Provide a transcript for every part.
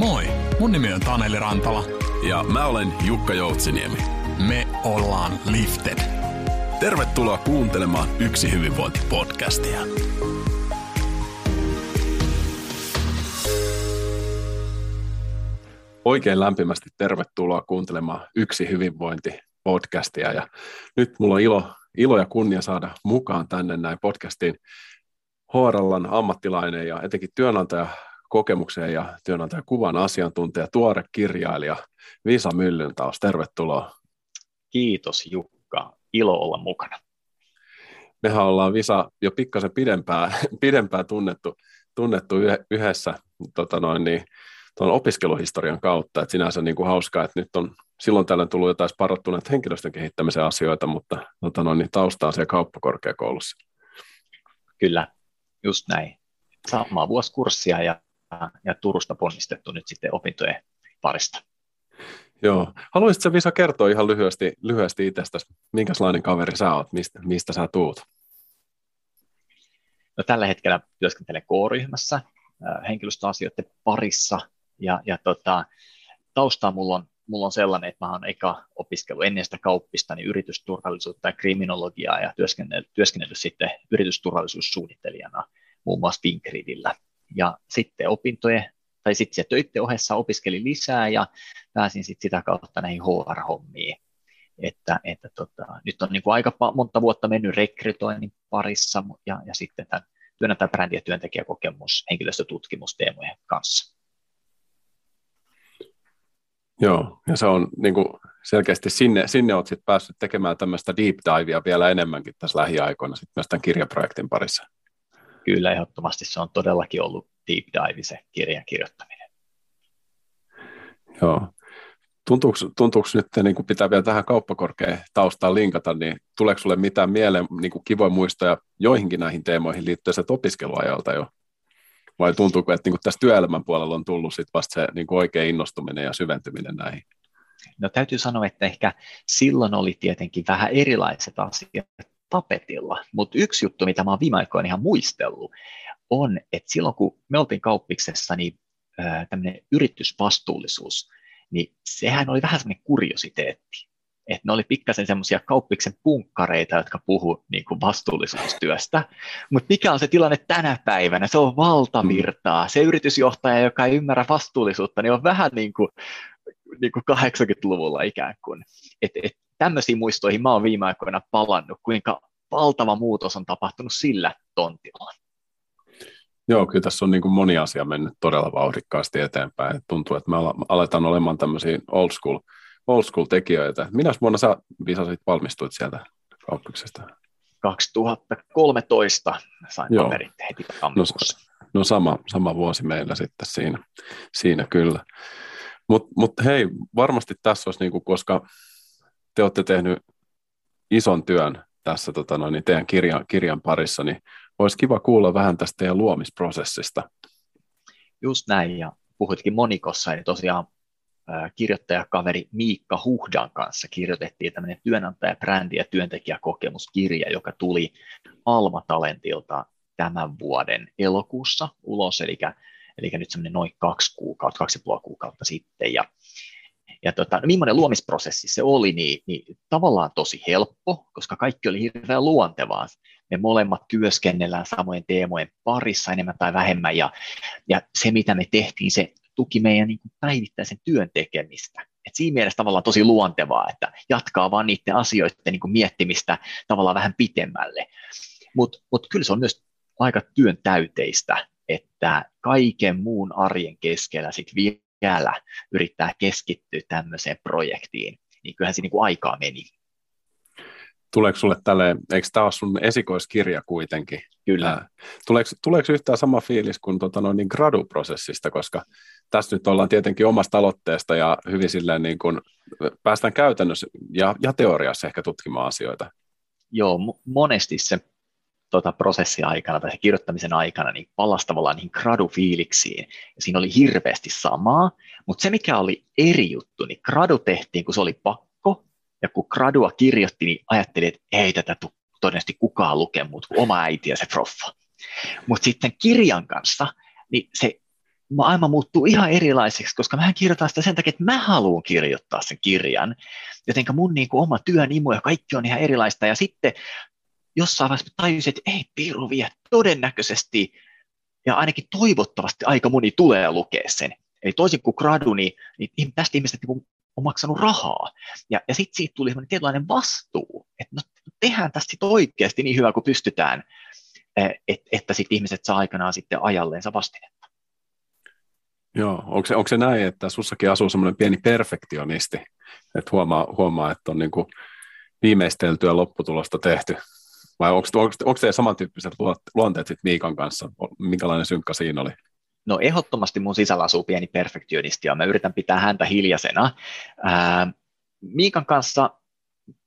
Moi, mun nimi on Taneli Rantala. Ja mä olen Jukka Joutsiniemi. Me ollaan Lifted. Tervetuloa kuuntelemaan Yksi hyvinvointi-podcastia. Oikein lämpimästi tervetuloa kuuntelemaan Yksi hyvinvointi-podcastia. Ja nyt mulla on ilo, ilo ja kunnia saada mukaan tänne näin podcastiin HRLn ammattilainen ja etenkin työnantaja kokemukseen ja työnantajakuvan asiantuntija, tuore kirjailija Visa Myllyntaus. Tervetuloa. Kiitos Jukka, ilo olla mukana. Mehän ollaan Visa jo pikkasen pidempään, pidempään tunnettu, tunnettu yhdessä tota noin, niin, tuon opiskeluhistorian kautta, että sinänsä niin kuin hauskaa, että nyt on silloin tällöin tullut jotain parantuneet henkilöstön kehittämisen asioita, mutta tota noin, niin tausta on siellä kauppakorkeakoulussa. Kyllä, just näin. Samaa vuosikurssia ja ja Turusta ponnistettu nyt sitten opintojen parista. Joo. Haluaisitko Visa kertoa ihan lyhyesti, lyhyesti itsestäsi, minkälainen kaveri sä oot, mistä, mistä sä tuut? No, tällä hetkellä työskentelen K-ryhmässä henkilöstöasioiden parissa ja, ja tota, taustaa mulla on, mulla on sellainen, että mä oon eka opiskellut ennen sitä kauppista niin yritysturvallisuutta ja kriminologiaa ja työskennellyt, työskennellyt sitten yritysturvallisuussuunnittelijana muun muassa Finkridillä ja sitten opintojen tai sitten töiden ohessa opiskelin lisää ja pääsin sitten sitä kautta näihin HR-hommiin. Että, että tota, nyt on niin kuin aika monta vuotta mennyt rekrytoinnin parissa ja, ja sitten tämän työnantaja brändi- ja työntekijäkokemus henkilöstötutkimusteemojen kanssa. Joo, ja se on niin kuin selkeästi sinne, sinne olet sitten päässyt tekemään tämmöistä deep divea vielä enemmänkin tässä lähiaikoina sitten myös tämän kirjaprojektin parissa kyllä ehdottomasti se on todellakin ollut deep dive se kirjan kirjoittaminen. Joo. Tuntuuko, tuntuuko nyt, niin kuin pitää vielä tähän kauppakorkean taustaan linkata, niin tuleeko sinulle mitään mieleen niin kuin kivoja muistoja joihinkin näihin teemoihin liittyen se opiskeluajalta jo? Vai tuntuuko, että niin kuin tässä työelämän puolella on tullut sit vasta se niin kuin oikea innostuminen ja syventyminen näihin? No täytyy sanoa, että ehkä silloin oli tietenkin vähän erilaiset asiat tapetilla. Mutta yksi juttu, mitä mä oon viime aikoina ihan muistellut, on, että silloin kun me oltiin kauppiksessa, niin tämmöinen yritysvastuullisuus, niin sehän oli vähän semmoinen kuriositeetti. Että ne oli pikkasen semmoisia kauppiksen punkkareita, jotka puhu niin kuin vastuullisuustyöstä. Mutta mikä on se tilanne tänä päivänä? Se on valtavirtaa. Se yritysjohtaja, joka ei ymmärrä vastuullisuutta, niin on vähän niin kuin, niin kuin 80-luvulla ikään kuin. Et, et tämmöisiin muistoihin mä oon viime aikoina palannut, kuinka valtava muutos on tapahtunut sillä tontilla. Joo, kyllä tässä on niin kuin moni asia mennyt todella vauhdikkaasti eteenpäin. Tuntuu, että me aletaan olemaan tämmöisiä old school, old school tekijöitä. Minä vuonna sä, Visa, sit valmistuit sieltä kauppiksesta? 2013 sain Joo. paperit heti no, no sama, sama vuosi meillä sitten siinä, siinä kyllä. Mutta mut hei, varmasti tässä olisi, niinku, koska te olette tehnyt ison työn tässä tota noin, niin teidän kirjan, kirjan parissa, niin olisi kiva kuulla vähän tästä teidän luomisprosessista. Just näin, ja puhuitkin monikossa, eli tosiaan kirjoittajakaveri Miikka Huhdan kanssa kirjoitettiin tämmöinen työnantaja, brändi ja työntekijäkokemuskirja, joka tuli Alma Talentilta tämän vuoden elokuussa ulos, eli, eli nyt semmoinen noin kaksi kuukautta, kaksi ja puoli kuukautta sitten, ja ja tota, no millainen luomisprosessi se oli, niin, niin tavallaan tosi helppo, koska kaikki oli hirveän luontevaa. Me molemmat työskennellään samojen teemojen parissa enemmän tai vähemmän, ja, ja se mitä me tehtiin, se tuki meidän niin kuin päivittäisen työn tekemistä. Et siinä mielessä tavallaan tosi luontevaa, että jatkaa vaan niiden asioiden niin kuin miettimistä tavallaan vähän pitemmälle. Mutta mut kyllä se on myös aika työn täyteistä, että kaiken muun arjen keskellä sit vielä yrittää keskittyä tämmöiseen projektiin, niin kyllähän siinä niin kuin aikaa meni. Tuleeko sulle tälle, eikö tämä ole sun esikoiskirja kuitenkin? Kyllä. Tuleeko, tuleeko yhtään sama fiilis kuin tota noin, niin graduprosessista, koska tässä nyt ollaan tietenkin omasta aloitteesta ja hyvin silleen niin kuin päästään käytännössä ja, ja teoriassa ehkä tutkimaan asioita. Joo, monesti se tota prosessin aikana tai kirjoittamisen aikana niin palasi tavallaan niihin gradu-fiiliksiin. Ja siinä oli hirveästi samaa, mutta se mikä oli eri juttu, niin gradu tehtiin, kun se oli pakko, ja kun gradua kirjoitti, niin ajattelin, että ei tätä todennäköisesti kukaan lukea, mutta oma äiti ja se proffa. Mutta sitten kirjan kanssa, niin se maailma muuttuu ihan erilaiseksi, koska mä kirjoitan sitä sen takia, että mä haluan kirjoittaa sen kirjan. Jotenka mun niin kuin oma työn imu ja kaikki on ihan erilaista. Ja sitten jossain vaiheessa tajusin, että ei piru vie todennäköisesti ja ainakin toivottavasti aika moni tulee lukea sen. Eli toisin kuin gradu, niin, niin tästä ihmiset niin on maksanut rahaa. Ja, ja sitten siitä tuli tietynlainen vastuu, että no, tehdään tästä sit oikeasti niin hyvä kuin pystytään, eh, et, että sit ihmiset saa aikanaan sitten ajalleensa vastinetta. Joo, onko se, onko se näin, että sussakin asuu semmoinen pieni perfektionisti, että huomaa, huomaa että on niin kuin viimeisteltyä lopputulosta tehty, vai onko, onko, onko teillä samantyyppiset luonteet sitten Miikan kanssa? Minkälainen synkka siinä oli? No ehdottomasti mun sisällä asuu pieni perfektionisti ja mä yritän pitää häntä hiljaisena. Ää, Miikan kanssa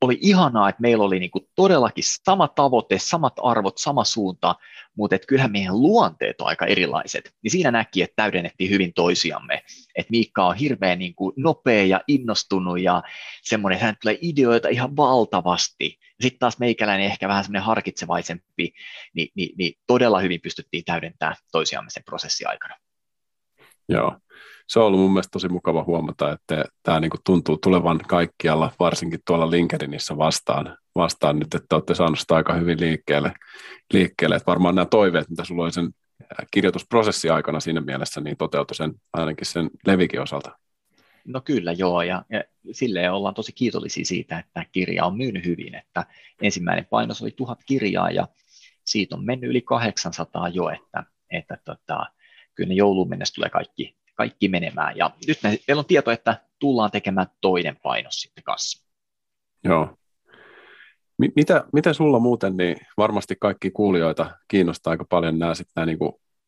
oli ihanaa, että meillä oli niinku todellakin sama tavoite, samat arvot, sama suunta, mutta et kyllähän meidän luonteet on aika erilaiset. Niin siinä näki, että täydennettiin hyvin toisiamme. Et Miikka on hirveän niinku nopea ja innostunut ja semmoinen, että hän tulee ideoita ihan valtavasti. Sitten taas meikäläinen ehkä vähän semmoinen harkitsevaisempi, niin, niin, niin todella hyvin pystyttiin täydentämään toisiamme sen prosessin aikana. Joo, se on ollut mun mielestä tosi mukava huomata, että tämä niin tuntuu tulevan kaikkialla, varsinkin tuolla LinkedInissä vastaan, vastaan nyt, että olette saaneet sitä aika hyvin liikkeelle. liikkeelle. Että varmaan nämä toiveet, mitä sulla oli sen kirjoitusprosessi aikana siinä mielessä, niin toteutui sen ainakin sen Levikin osalta. No kyllä joo, ja, ja silleen ollaan tosi kiitollisia siitä, että kirja on myynyt hyvin, että ensimmäinen painos oli tuhat kirjaa, ja siitä on mennyt yli 800 jo, että, että tota, kyllä ne jouluun mennessä tulee kaikki, kaikki menemään. Ja nyt me, meillä on tieto, että tullaan tekemään toinen painos sitten kanssa. Joo. Mitä, mitä sulla muuten, niin varmasti kaikki kuulijoita kiinnostaa aika paljon nämä, sitten nämä niin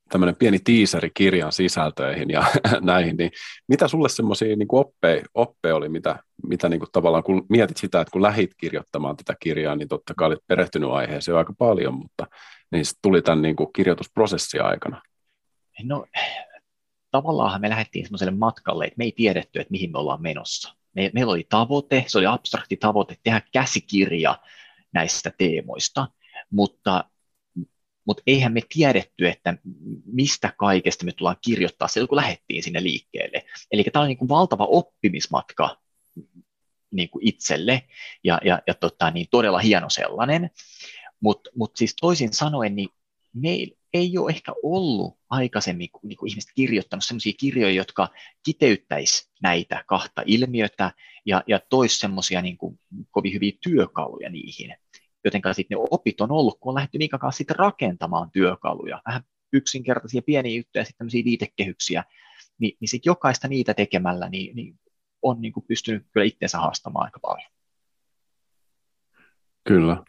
tämmöinen pieni tiiseri kirjan sisältöihin ja näihin, niin mitä sulle semmoisia niin oppeja, oppeja oli, mitä, mitä niin kuin tavallaan, kun mietit sitä, että kun lähit kirjoittamaan tätä kirjaa, niin totta kai olit perehtynyt aiheeseen aika paljon, mutta niin tuli tämän niin kuin kirjoitusprosessin aikana. No tavallaan me lähdettiin semmoiselle matkalle, että me ei tiedetty, että mihin me ollaan menossa. Me, meillä oli tavoite, se oli abstrakti tavoite tehdä käsikirja näistä teemoista, mutta, mutta eihän me tiedetty, että mistä kaikesta me tullaan kirjoittaa silloin, kun lähdettiin sinne liikkeelle. Eli tämä oli niin kuin valtava oppimismatka niin kuin itselle ja, ja, ja tota, niin todella hieno sellainen. Mutta mut siis toisin sanoen, niin meillä ei ole ehkä ollut aikaisemmin niin kuin ihmiset kirjoittanut sellaisia kirjoja, jotka kiteyttäisi näitä kahta ilmiötä ja, ja toisi semmoisia niin kovin hyviä työkaluja niihin. Jotenka sitten ne opit on ollut, kun on lähdetty Miikan kanssa sitten rakentamaan työkaluja, vähän yksinkertaisia pieniä juttuja ja sitten tämmöisiä viitekehyksiä, niin, niin sitten jokaista niitä tekemällä niin, niin on niin kuin pystynyt kyllä itsensä haastamaan aika paljon. Kyllä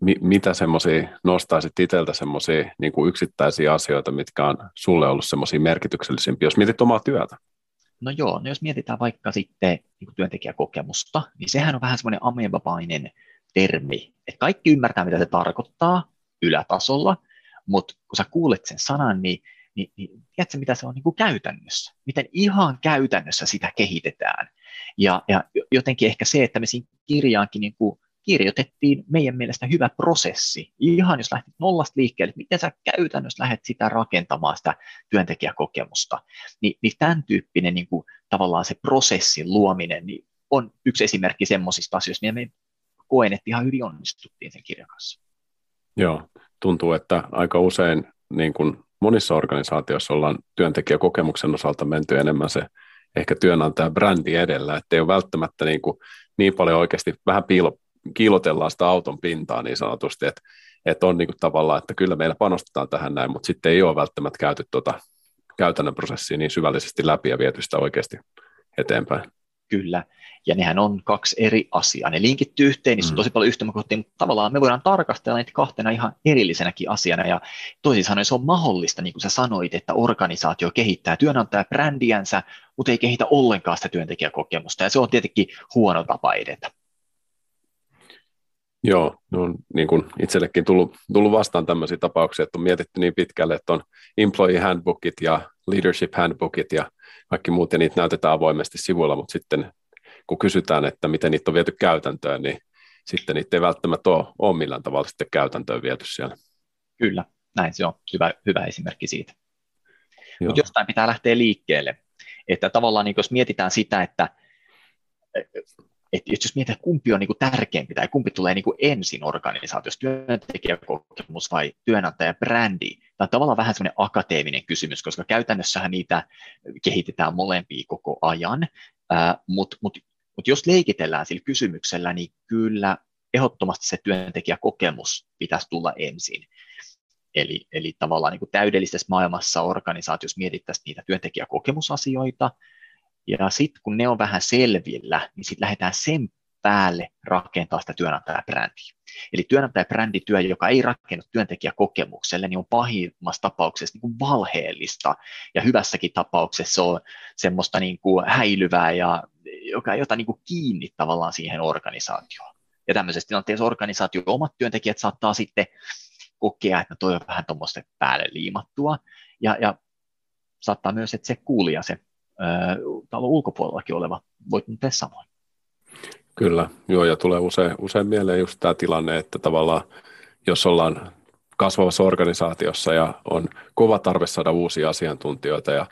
mi, mitä semmoisia, nostaisit itseltä semmoisia niin yksittäisiä asioita, mitkä on sulle ollut semmoisia merkityksellisimpiä, jos mietit omaa työtä? No joo, no jos mietitään vaikka sitten niin kuin työntekijäkokemusta, niin sehän on vähän semmoinen amebabainen termi, että kaikki ymmärtää, mitä se tarkoittaa ylätasolla, mutta kun sä kuulet sen sanan, niin, niin, niin tiedätkö, mitä se on niin kuin käytännössä? Miten ihan käytännössä sitä kehitetään? Ja, ja jotenkin ehkä se, että me siinä kirjaankin niin kuin kirjoitettiin meidän mielestä hyvä prosessi. Ihan jos lähdet nollasta liikkeelle, miten sä käytännössä lähdet sitä rakentamaan, sitä työntekijäkokemusta, niin, niin tämän tyyppinen niin kuin, tavallaan se prosessin luominen niin on yksi esimerkki semmoisista asioista, mitä me koen, että ihan hyvin onnistuttiin sen kirjan kanssa. Joo, tuntuu, että aika usein niin kuin monissa organisaatioissa ollaan työntekijäkokemuksen osalta menty enemmän se ehkä työnantaja brändi edellä, että ei ole välttämättä niin, kuin niin paljon oikeasti vähän piilo, kiilotellaan sitä auton pintaa niin sanotusti, että, että on niin kuin tavallaan, että kyllä meillä panostetaan tähän näin, mutta sitten ei ole välttämättä käyty tuota käytännön prosessia niin syvällisesti läpi ja viety sitä oikeasti eteenpäin. Kyllä, ja nehän on kaksi eri asiaa. Ne linkittyy yhteen, niissä on mm. tosi paljon yhtymäkohtia, mutta tavallaan me voidaan tarkastella niitä kahtena ihan erillisenäkin asiana, ja toisin sanoen se on mahdollista, niin kuin sä sanoit, että organisaatio kehittää työnantajabrändiänsä, mutta ei kehitä ollenkaan sitä työntekijäkokemusta, ja se on tietenkin huono tapa edetä. Joo, no niin kuin itsellekin tullut, tullut vastaan tämmöisiä tapauksia, että on mietitty niin pitkälle, että on employee handbookit ja leadership handbookit ja kaikki muut, ja niitä näytetään avoimesti sivuilla, mutta sitten kun kysytään, että miten niitä on viety käytäntöön, niin sitten niitä ei välttämättä ole, ole millään tavalla sitten käytäntöön viety siellä. Kyllä, näin se on hyvä, hyvä esimerkki siitä. Mutta jostain pitää lähteä liikkeelle. Että tavallaan niin jos mietitään sitä, että että jos mietitään, kumpi on niin kuin tärkeämpi tai kumpi tulee niin kuin ensin organisaatiossa, työntekijäkokemus vai työnantajabrändi, tämä on tavallaan vähän semmoinen akateeminen kysymys, koska käytännössähän niitä kehitetään molempia koko ajan, mutta mut, mut jos leikitellään sillä kysymyksellä, niin kyllä ehdottomasti se työntekijäkokemus pitäisi tulla ensin. Eli, eli tavallaan niin kuin täydellisessä maailmassa organisaatiossa mietittäisiin niitä työntekijäkokemusasioita, ja sitten kun ne on vähän selvillä, niin sitten lähdetään sen päälle rakentaa sitä työnantajabrändiä. Eli työnantajabrändityö, joka ei rakennu työntekijäkokemukselle, niin on pahimmassa tapauksessa niin kuin valheellista, ja hyvässäkin tapauksessa on semmoista niin kuin häilyvää, ja joka ei ota niin kuin kiinni tavallaan siihen organisaatioon. Ja tämmöisessä tilanteessa organisaatio omat työntekijät saattaa sitten kokea, että toi on vähän tuommoista päälle liimattua, ja, ja saattaa myös, että se kuulija, se talon ulkopuolellakin oleva voit tehdä samoin. Kyllä, joo, ja tulee usein, usein mieleen just tämä tilanne, että tavallaan jos ollaan kasvavassa organisaatiossa ja on kova tarve saada uusia asiantuntijoita ja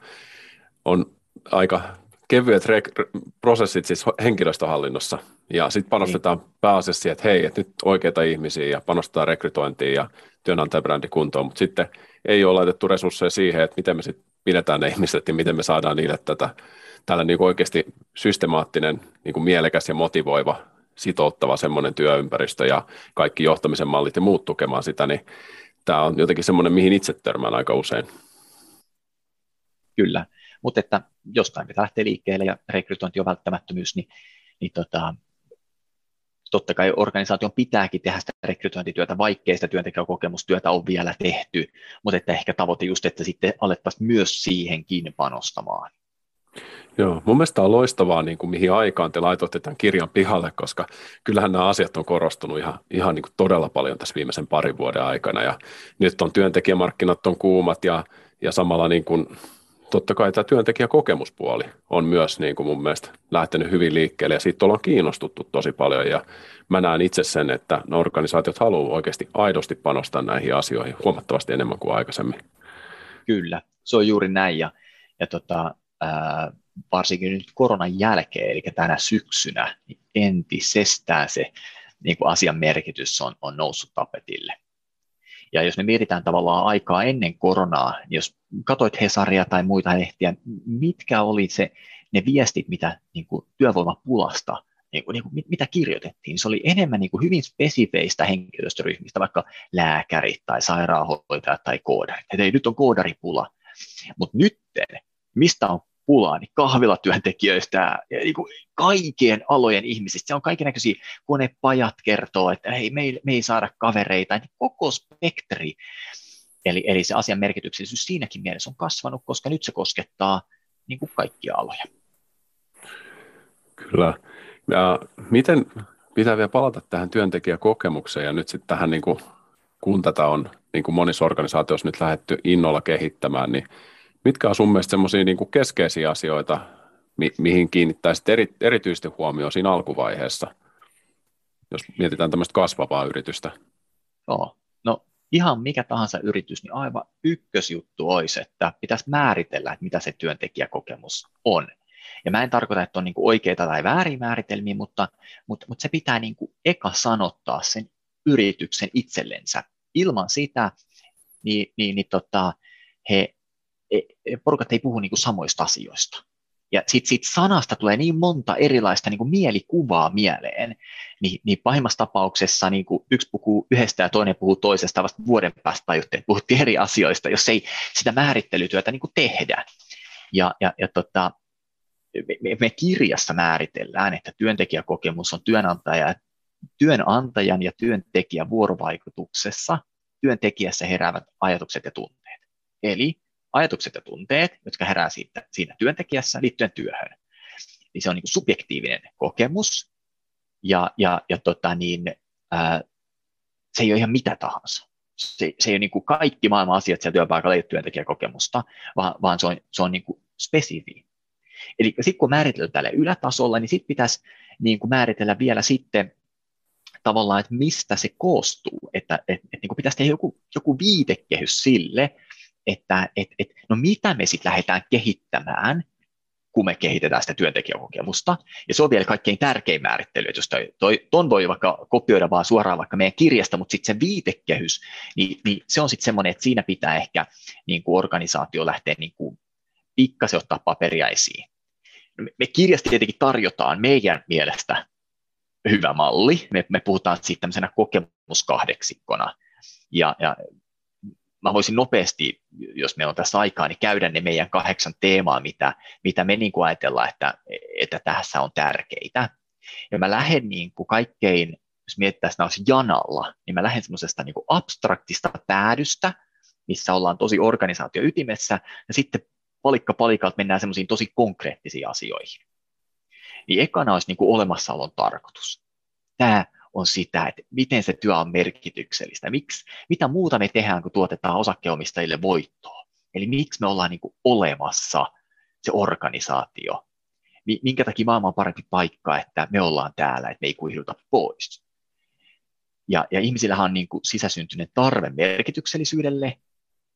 on aika kevyet rek- prosessit siis henkilöstöhallinnossa ja sitten panostetaan niin. pääasiassa siihen, että hei, että nyt oikeita ihmisiä ja panostetaan rekrytointiin ja työnantajabrändi kuntoon, mutta sitten ei ole laitettu resursseja siihen, että miten me sitten pidetään ne ihmiset ja miten me saadaan niille tätä, tällä niin oikeasti systemaattinen, niin kuin mielekäs ja motivoiva, sitouttava semmoinen työympäristö ja kaikki johtamisen mallit ja muut tukemaan sitä, niin tämä on jotenkin semmoinen, mihin itse törmään aika usein. Kyllä, mutta että jostain pitää lähteä liikkeelle ja rekrytointi on välttämättömyys, niin, niin tota, totta kai organisaation pitääkin tehdä sitä rekrytointityötä, vaikkei sitä työntekijäkokemustyötä on vielä tehty, mutta että ehkä tavoite just, että sitten alettaisiin myös siihenkin panostamaan. Joo, mun mielestä on loistavaa, niin kuin mihin aikaan te laitoitte tämän kirjan pihalle, koska kyllähän nämä asiat on korostunut ihan, ihan niin kuin todella paljon tässä viimeisen parin vuoden aikana, ja nyt on työntekijämarkkinat on kuumat, ja, ja samalla niin kuin totta kai tämä työntekijäkokemuspuoli on myös niin kuin mun mielestä lähtenyt hyvin liikkeelle ja siitä ollaan kiinnostuttu tosi paljon ja mä näen itse sen, että ne organisaatiot haluaa oikeasti aidosti panostaa näihin asioihin huomattavasti enemmän kuin aikaisemmin. Kyllä, se on juuri näin ja, ja tota, ää, varsinkin nyt koronan jälkeen, eli tänä syksynä, niin entisestään se niin kuin asian merkitys on, on noussut tapetille. Ja jos me mietitään tavallaan aikaa ennen koronaa, niin jos katsoit Hesaria tai muita lehtiä, mitkä oli se, ne viestit, mitä niin kuin työvoimapulasta niin kuin, niin kuin, mitä kirjoitettiin, se oli enemmän niin kuin hyvin spesifeistä henkilöstöryhmistä, vaikka lääkärit tai sairaanhoitajat tai koodarit. Että ei, nyt on koodaripula. Mutta nyt, mistä on pulaa, niin kahvilatyöntekijöistä ja niin kuin kaikkien alojen ihmisistä. Se on näköisiä konepajat kertoo, että hei, me ei, me ei saada kavereita, niin koko spektri. Eli, eli se asian merkityksellisyys siinäkin mielessä on kasvanut, koska nyt se koskettaa niin kuin kaikkia aloja. Kyllä. Ja miten pitää vielä palata tähän työntekijäkokemukseen ja nyt sitten tähän, niin kuin, kun tätä on niin kuin monissa organisaatioissa nyt lähdetty innolla kehittämään, niin Mitkä on sun mielestä semmoisia niin keskeisiä asioita, mi- mihin kiinnittäisit eri, erityisesti huomioon siinä alkuvaiheessa, jos mietitään tämmöistä kasvavaa yritystä? Joo, no ihan mikä tahansa yritys, niin aivan ykkösjuttu olisi, että pitäisi määritellä, että mitä se työntekijäkokemus on. Ja mä en tarkoita, että on niin oikeita tai väärin määritelmiä, mutta, mutta, mutta se pitää niin eka sanottaa sen yrityksen itsellensä. Ilman sitä niin, niin, niin tota, he porukat ei puhu niin kuin samoista asioista. Ja sitten sit sanasta tulee niin monta erilaista niin kuin mielikuvaa mieleen, niin, niin pahimmassa tapauksessa niin kuin yksi puhuu yhdestä ja toinen puhuu toisesta, vasta vuoden päästä tajuttiin, että puhuttiin eri asioista, jos ei sitä määrittelytyötä niin kuin tehdä. Ja, ja, ja tota, me, me kirjassa määritellään, että työntekijäkokemus on työnantaja, työnantajan ja työntekijän vuorovaikutuksessa työntekijässä heräävät ajatukset ja tunteet. Eli ajatukset ja tunteet, jotka herää siitä, siinä työntekijässä liittyen työhön. Niin se on niin subjektiivinen kokemus, ja, ja, ja tota niin, ää, se ei ole ihan mitä tahansa. Se, se ei ole niin kuin kaikki maailman asiat siellä työpaikalla ei ole työntekijäkokemusta, vaan, vaan se on, se on niin kuin spesifi. Eli sitten kun määritellään tälle ylätasolla, niin sitten pitäisi niin kuin määritellä vielä sitten tavallaan, että mistä se koostuu, että et, et, niin kuin pitäisi tehdä joku, joku viitekehys sille, että et, et, no mitä me sitten lähdetään kehittämään, kun me kehitetään sitä työntekijäkokemusta. Ja se on vielä kaikkein tärkein määrittely, että jos toi, toi, ton voi vaikka kopioida vaan suoraan vaikka meidän kirjasta, mutta sitten se viitekehys, niin, niin se on sitten semmoinen, että siinä pitää ehkä niin kuin organisaatio lähteä niin kuin pikkasen ottaa paperia esiin. Me kirjasta tietenkin tarjotaan meidän mielestä hyvä malli. Me, me puhutaan siitä tämmöisenä kokemuskahdeksikkona. Ja, ja mä voisin nopeasti, jos meillä on tässä aikaa, niin käydä ne meidän kahdeksan teemaa, mitä, mitä me niin kuin ajatellaan, että, että tässä on tärkeitä. Ja mä lähden niin kuin kaikkein, jos mietitään sitä olisi janalla, niin mä lähden semmoisesta niin abstraktista päädystä, missä ollaan tosi organisaatio ytimessä, ja sitten palikka palikalta mennään semmoisiin tosi konkreettisiin asioihin. Niin ekana olisi niin kuin olemassaolon tarkoitus. Tämä on sitä, että miten se työ on merkityksellistä, miksi, mitä muuta me tehdään, kun tuotetaan osakkeenomistajille voittoa. Eli miksi me ollaan niin kuin olemassa se organisaatio, minkä takia maailma on parempi paikka, että me ollaan täällä, että me ei kuihduta pois. Ja, ja ihmisillähän on niin kuin sisäsyntyinen tarve merkityksellisyydelle,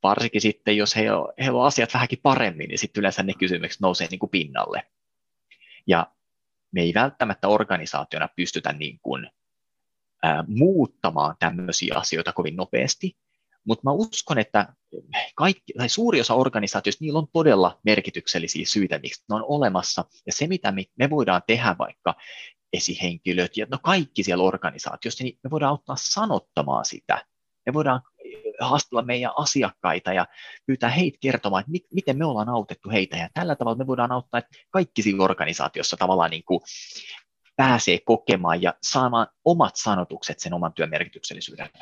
varsinkin sitten, jos he on, heillä on asiat vähänkin paremmin, niin sitten yleensä ne kysymykset nousee niin kuin pinnalle. Ja me ei välttämättä organisaationa pystytä niin kuin muuttamaan tämmöisiä asioita kovin nopeasti, mutta mä uskon, että kaikki, tai suuri osa organisaatioista, niillä on todella merkityksellisiä syitä, miksi ne on olemassa, ja se, mitä me, voidaan tehdä vaikka esihenkilöt ja no kaikki siellä organisaatiossa, niin me voidaan auttaa sanottamaan sitä. Me voidaan haastella meidän asiakkaita ja pyytää heitä kertomaan, että mit, miten me ollaan autettu heitä. Ja tällä tavalla me voidaan auttaa, että kaikki siinä organisaatiossa tavallaan niin kuin pääsee kokemaan ja saamaan omat sanotukset sen oman työn merkityksellisyydelle.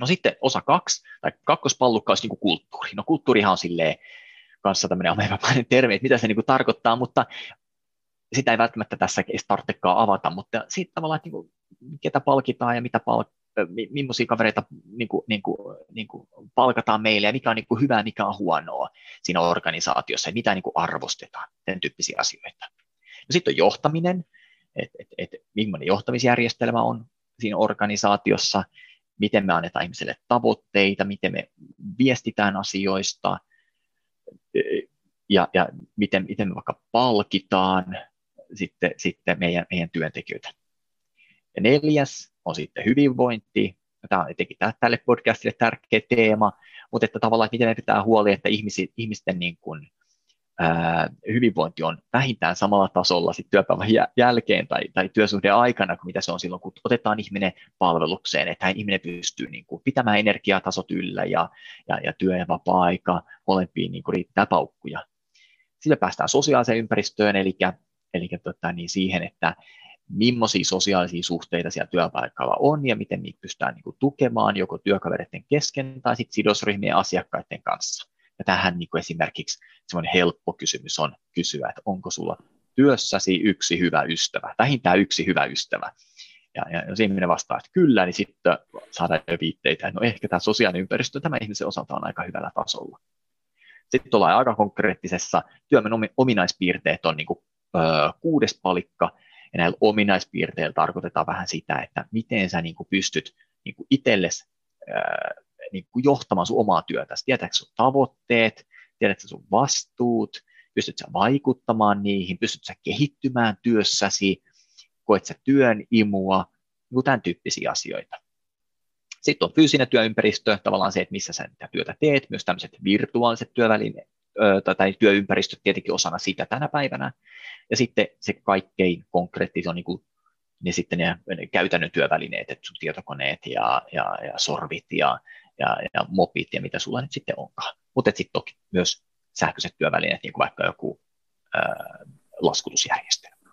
No sitten osa kaksi, tai kakkospallukka olisi niin kuin kulttuuri. No kulttuurihan on silleen kanssa tämmöinen amerikkalainen termi, että mitä se niin kuin tarkoittaa, mutta sitä ei välttämättä tässä tarvitsekaan avata, mutta siitä tavallaan, että niin kuin, ketä palkitaan ja mitä palk- millaisia kavereita niin kuin, niin kuin, niin kuin palkataan meille ja mikä on niin kuin hyvää, mikä on huonoa siinä organisaatiossa ja mitä niin kuin arvostetaan, sen tyyppisiä asioita. No sitten on johtaminen, että et, et, millainen johtamisjärjestelmä on siinä organisaatiossa, miten me annetaan ihmiselle tavoitteita, miten me viestitään asioista ja, ja miten, miten me vaikka palkitaan sitten, sitten meidän, meidän työntekijöitä. Ja neljäs on sitten hyvinvointi. Tämä on etenkin tälle podcastille tärkeä teema, mutta että tavallaan, että miten me pitää huoli, että ihmisten niin kuin, hyvinvointi on vähintään samalla tasolla sit työpäivän jälkeen tai, tai työsuhteen aikana kuin mitä se on silloin, kun otetaan ihminen palvelukseen, että ihminen pystyy niin kuin, pitämään energiatasot yllä ja, ja, ja työ- ja vapaa-aika, molempiin niin kuin, riittää paukkuja. Sillä päästään sosiaaliseen ympäristöön, eli, eli tota, niin siihen, että millaisia sosiaalisia suhteita siellä työpaikalla on ja miten niitä pystytään niin kuin, tukemaan joko työkavereiden kesken tai sit sidosryhmien asiakkaiden kanssa. Ja tähän niin kuin esimerkiksi semmoinen helppo kysymys on kysyä, että onko sulla työssäsi yksi hyvä ystävä, vähintään yksi hyvä ystävä. Ja, ja jos ihminen vastaa, että kyllä, niin sitten saadaan jo viitteitä, että no ehkä tämä sosiaalinen ympäristö tämä ihmisen osalta on aika hyvällä tasolla. Sitten ollaan aika konkreettisessa, työmme ominaispiirteet on niin kuin, ö, kuudes palikka, ja näillä ominaispiirteillä tarkoitetaan vähän sitä, että miten sä niin kuin pystyt niin itsellesi niin kuin johtamaan sun omaa työtä. Tiedätkö sun tavoitteet, tiedätkö sun vastuut, pystyt sä vaikuttamaan niihin, pystyt sä kehittymään työssäsi, koet sä työn imua, niin tämän tyyppisiä asioita. Sitten on fyysinen työympäristö, tavallaan se, että missä sä tätä työtä teet, myös tämmöiset virtuaaliset työvälineet, tai työympäristöt tietenkin osana sitä tänä päivänä. Ja sitten se kaikkein konkreettisin on niin kuin ne sitten ne käytännön työvälineet, että sun tietokoneet ja, ja, ja sorvit ja, ja, ja mopit ja mitä sulla nyt sitten onkaan. Mutta sitten toki myös sähköiset työvälineet, niin kuin vaikka joku ää, laskutusjärjestelmä.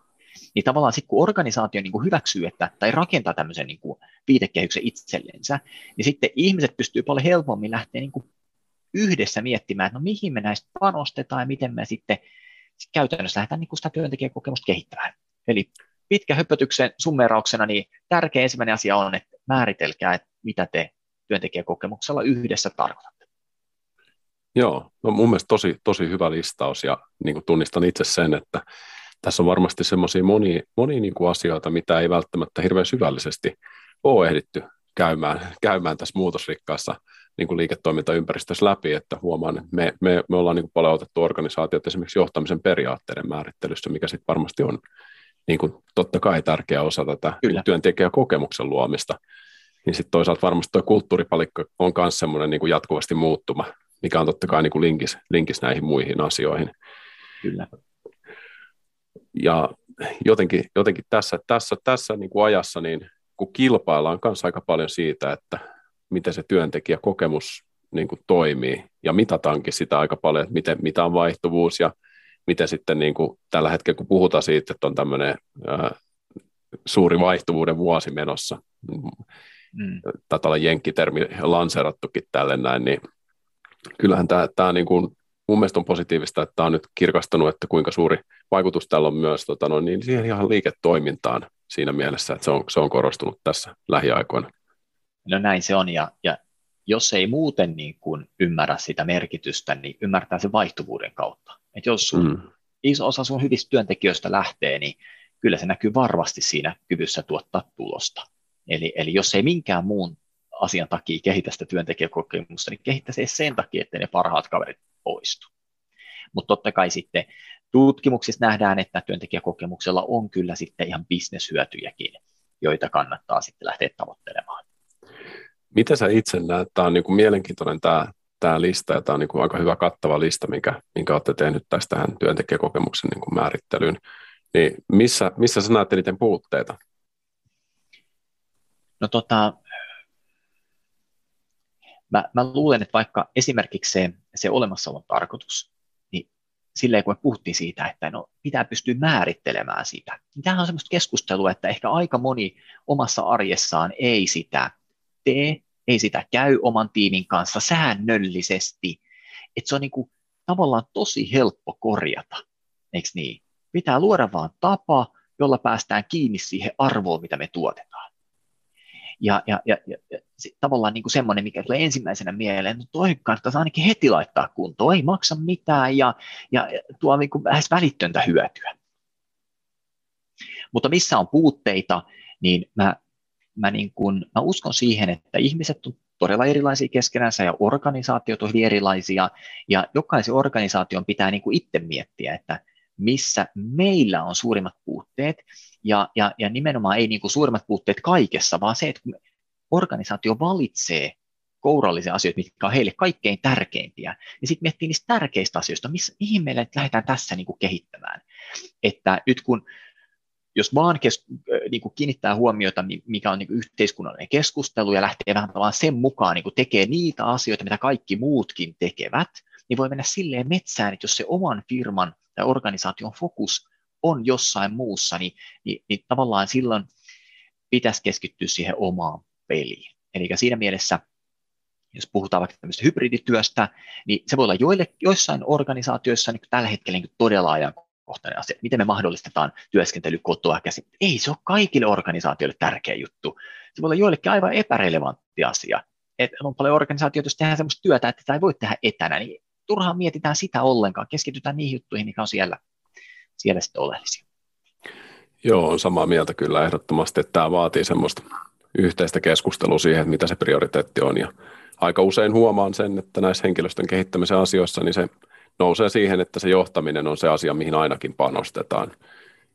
Niin tavallaan sitten kun organisaatio niin kuin hyväksyy että, tai rakentaa tämmöisen niin kuin viitekehyksen itsellensä, niin sitten ihmiset pystyy paljon helpommin lähteä niin kuin yhdessä miettimään, että no mihin me näistä panostetaan ja miten me sitten sit käytännössä lähdetään niin kuin sitä työntekijäkokemusta kehittämään. Eli pitkä höpötyksen summerauksena, niin tärkeä ensimmäinen asia on, että määritelkää, että mitä te työntekijäkokemuksella yhdessä tarkoitatte. Joo, no mun mielestä tosi, tosi hyvä listaus ja niin kuin tunnistan itse sen, että tässä on varmasti semmoisia monia, monia niin kuin asioita, mitä ei välttämättä hirveän syvällisesti ole ehditty käymään, käymään tässä muutosrikkaassa niin kuin liiketoimintaympäristössä läpi, että huomaan, että me, me, me ollaan niin kuin paljon otettu organisaatiot esimerkiksi johtamisen periaatteiden määrittelyssä, mikä sitten varmasti on niin kuin totta kai tärkeä osa tätä Kyllä. työntekijäkokemuksen luomista. Niin sitten toisaalta varmasti tuo kulttuuripalikka on myös semmoinen niin kuin jatkuvasti muuttuma, mikä on totta kai niin kuin linkis, linkis näihin muihin asioihin. Kyllä. Ja jotenkin, jotenkin tässä, tässä, tässä niin kuin ajassa, niin kun kilpaillaan myös aika paljon siitä, että miten se työntekijäkokemus niin kuin toimii, ja mitataankin sitä aika paljon, että miten, mitä on vaihtuvuus, ja miten sitten niin kuin tällä hetkellä, kun puhutaan siitä, että on tämmöinen ää, suuri vaihtuvuuden vuosi menossa, mm. olla jenkkitermi lanseerattukin tälle näin, niin kyllähän tämä, tämä niin kuin, mun mielestä on positiivista, että tämä on nyt kirkastanut, että kuinka suuri vaikutus tällä on myös tota, no, niin siihen ihan liiketoimintaan siinä mielessä, että se on, se on korostunut tässä lähiaikoina. No näin se on, ja, ja jos ei muuten niin kuin ymmärrä sitä merkitystä, niin ymmärtää sen vaihtuvuuden kautta. Et jos sun, mm. iso osa sun hyvistä työntekijöistä lähtee, niin kyllä se näkyy varmasti siinä kyvyssä tuottaa tulosta. Eli, eli jos ei minkään muun asian takia kehitä sitä työntekijäkokemusta, niin kehittäisi sen takia, että ne parhaat kaverit poistu. Mutta totta kai sitten tutkimuksissa nähdään, että työntekijäkokemuksella on kyllä sitten ihan bisneshyötyjäkin, joita kannattaa sitten lähteä tavoittelemaan. Miten sä itse näet, tämä on niin kuin mielenkiintoinen tämä, tämä lista, ja tämä on niin kuin aika hyvä kattava lista, minkä, minkä olette tehnyt tästä työntekijäkokemuksen niin kuin määrittelyyn, niin missä, missä sä näet eniten puutteita? No tota, mä, mä luulen, että vaikka esimerkiksi se, se olemassaolon tarkoitus, niin silleen kun me puhuttiin siitä, että no, pitää pystyä määrittelemään sitä, niin tämähän on semmoista keskustelua, että ehkä aika moni omassa arjessaan ei sitä tee, ei sitä käy oman tiimin kanssa säännöllisesti, että se on niin kuin tavallaan tosi helppo korjata, eikö niin? Pitää luoda vaan tapa, jolla päästään kiinni siihen arvoon, mitä me tuotetaan. Ja, ja, ja, ja tavallaan niin kuin semmoinen, mikä tulee ensimmäisenä mieleen, no toi kannattaisi ainakin heti laittaa kuntoon, ei maksa mitään ja, ja tuo niin kuin lähes välitöntä hyötyä. Mutta missä on puutteita, niin mä mä, niin kun, mä uskon siihen, että ihmiset on todella erilaisia keskenänsä ja organisaatiot on hyvin erilaisia ja jokaisen organisaation pitää niin kuin itse miettiä, että missä meillä on suurimmat puutteet ja, ja, ja nimenomaan ei niin kuin suurimmat puutteet kaikessa, vaan se, että kun organisaatio valitsee kourallisia asioita, mitkä on heille kaikkein tärkeimpiä, niin sitten miettii niistä tärkeistä asioista, missä, mihin meillä lähdetään tässä niin kuin kehittämään. Että nyt kun jos vaan kes, niin kuin kiinnittää huomiota, mikä on niin kuin yhteiskunnallinen keskustelu ja lähtee vähän tavallaan sen mukaan niin kuin tekee niitä asioita, mitä kaikki muutkin tekevät, niin voi mennä silleen metsään, että jos se oman firman tai organisaation fokus on jossain muussa, niin, niin, niin tavallaan silloin pitäisi keskittyä siihen omaan peliin. Eli siinä mielessä, jos puhutaan vaikka tämmöistä hybridityöstä, niin se voi olla joille, joissain organisaatioissa niin tällä hetkellä niin todella ajan ajankohtainen asia. Miten me mahdollistetaan työskentely kotoa käsin? Ei se ole kaikille organisaatioille tärkeä juttu. Se voi olla joillekin aivan epärelevantti asia. Et on paljon organisaatioita, jos tehdään sellaista työtä, että tämä ei voi tehdä etänä, niin turhaan mietitään sitä ollenkaan. Keskitytään niihin juttuihin, mikä on siellä, siellä sitten oleellisia. Joo, on samaa mieltä kyllä ehdottomasti, että tämä vaatii semmoista yhteistä keskustelua siihen, että mitä se prioriteetti on. Ja aika usein huomaan sen, että näissä henkilöstön kehittämisen asioissa niin se nousee siihen, että se johtaminen on se asia, mihin ainakin panostetaan.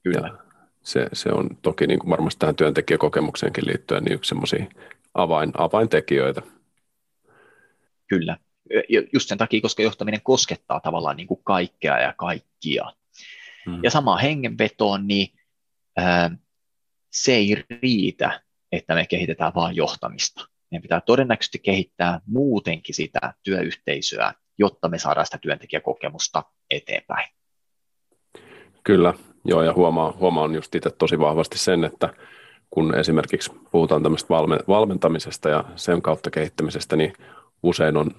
Kyllä. Ja se, se on toki niin kuin varmasti tähän työntekijäkokemukseenkin liittyen niin yksi semmoisia avain, avaintekijöitä. Kyllä. Just sen takia, koska johtaminen koskettaa tavallaan niin kuin kaikkea ja kaikkia. Hmm. Ja sama hengenvetoon, niin ää, se ei riitä, että me kehitetään vain johtamista. Meidän pitää todennäköisesti kehittää muutenkin sitä työyhteisöä jotta me saadaan sitä työntekijäkokemusta eteenpäin. Kyllä, joo, ja huomaan, huomaan just itse tosi vahvasti sen, että kun esimerkiksi puhutaan tämmöistä valmentamisesta ja sen kautta kehittämisestä, niin usein on,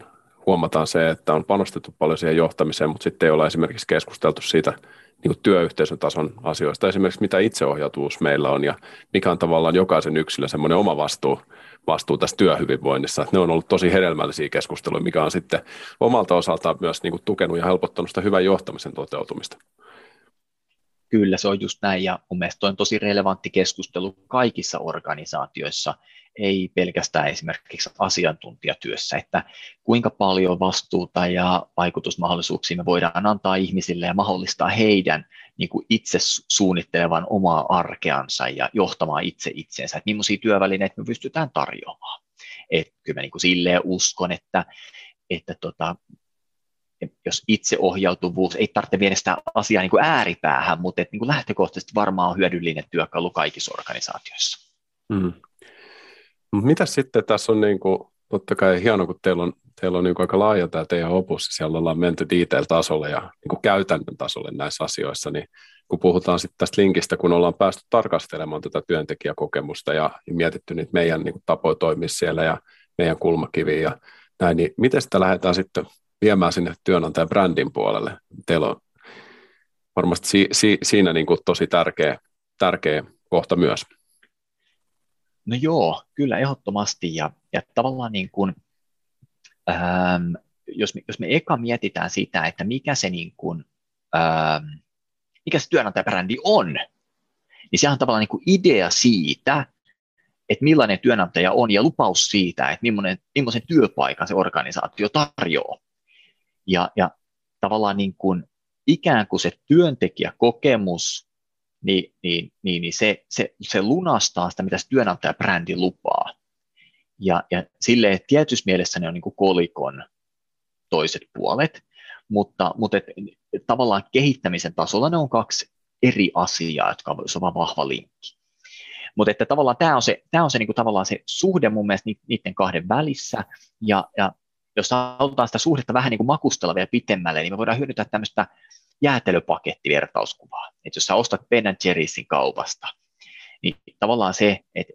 huomataan se, että on panostettu paljon siihen johtamiseen, mutta sitten ei ole esimerkiksi keskusteltu siitä niin kuin työyhteisön tason asioista, esimerkiksi mitä itseohjautuvuus meillä on ja mikä on tavallaan jokaisen yksilön semmoinen oma vastuu vastuu tästä työhyvinvoinnissa. Että ne on ollut tosi hedelmällisiä keskusteluja, mikä on sitten omalta osaltaan myös niin kuin tukenut ja helpottanut sitä hyvän johtamisen toteutumista. Kyllä, se on just näin, ja mun mielestä on tosi relevantti keskustelu kaikissa organisaatioissa, ei pelkästään esimerkiksi asiantuntijatyössä, että kuinka paljon vastuuta ja vaikutusmahdollisuuksia me voidaan antaa ihmisille ja mahdollistaa heidän niin kuin itse suunnittelevan omaa arkeansa ja johtamaan itse itseensä, että millaisia työvälineitä me pystytään tarjoamaan. Että kyllä mä niin kuin silleen uskon, että, että tota, jos itseohjautuvuus, ei tarvitse viedä sitä asiaa niin kuin ääripäähän, mutta että niin kuin lähtökohtaisesti varmaan on hyödyllinen työkalu kaikissa organisaatioissa. Mm. Mitä sitten tässä on, niin kuin, totta kai hieno, kun teillä on, teillä on niin kuin aika laaja tämä teidän opus, siellä ollaan menty detail-tasolle ja niin kuin käytännön tasolle näissä asioissa, niin kun puhutaan sitten tästä linkistä, kun ollaan päästy tarkastelemaan tätä työntekijäkokemusta ja mietitty niitä meidän niin kuin, tapoja toimia siellä ja meidän kulmakiviä ja näin, niin miten sitä lähdetään sitten viemään sinne työnantajan brändin puolelle? Teillä on varmasti si, si, siinä niin kuin tosi tärkeä, tärkeä kohta myös. No joo, kyllä ehdottomasti. Ja, ja tavallaan niin kuin, ähm, jos, me, jos me eka mietitään sitä, että mikä se, niin kuin, ähm, mikä se työnantajabrändi on, niin sehän on tavallaan niin kuin idea siitä, että millainen työnantaja on ja lupaus siitä, että millainen, millaisen työpaikan se organisaatio tarjoaa. Ja, ja tavallaan niin kuin ikään kuin se työntekijäkokemus, niin, niin, niin, niin se, se, se lunastaa sitä, mitä se työnantajabrändi lupaa. Ja, ja silleen tietyssä mielessä ne on niin kuin kolikon toiset puolet, mutta, mutta et, tavallaan kehittämisen tasolla ne on kaksi eri asiaa, jotka on vain vahva linkki. Mutta että tavallaan tämä on se, tämä on se niin kuin tavallaan se suhde mun mielestä niiden kahden välissä, ja, ja jos halutaan sitä suhdetta vähän niin kuin makustella vielä pitemmälle, niin me voidaan hyödyntää tämmöistä jäätelöpakettivertauskuvaa. Että jos sä ostat Ben Jerry'sin kaupasta, niin tavallaan se, että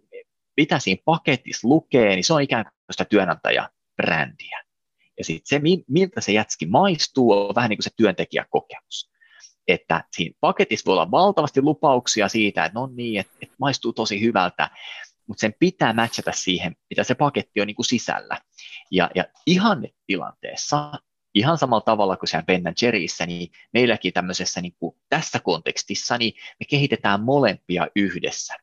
mitä siinä paketissa lukee, niin se on ikään kuin sitä työnantajabrändiä. Ja sitten se, miltä se jätski maistuu, on vähän niin kuin se työntekijäkokemus. Että siinä paketissa voi olla valtavasti lupauksia siitä, että no niin, että, että maistuu tosi hyvältä, mutta sen pitää matchata siihen, mitä se paketti on niin kuin sisällä. Ja, ja tilanteessa, ihan samalla tavalla kuin siellä Ben Jerryssä, niin meilläkin tämmöisessä niin kuin tässä kontekstissa, niin me kehitetään molempia yhdessä.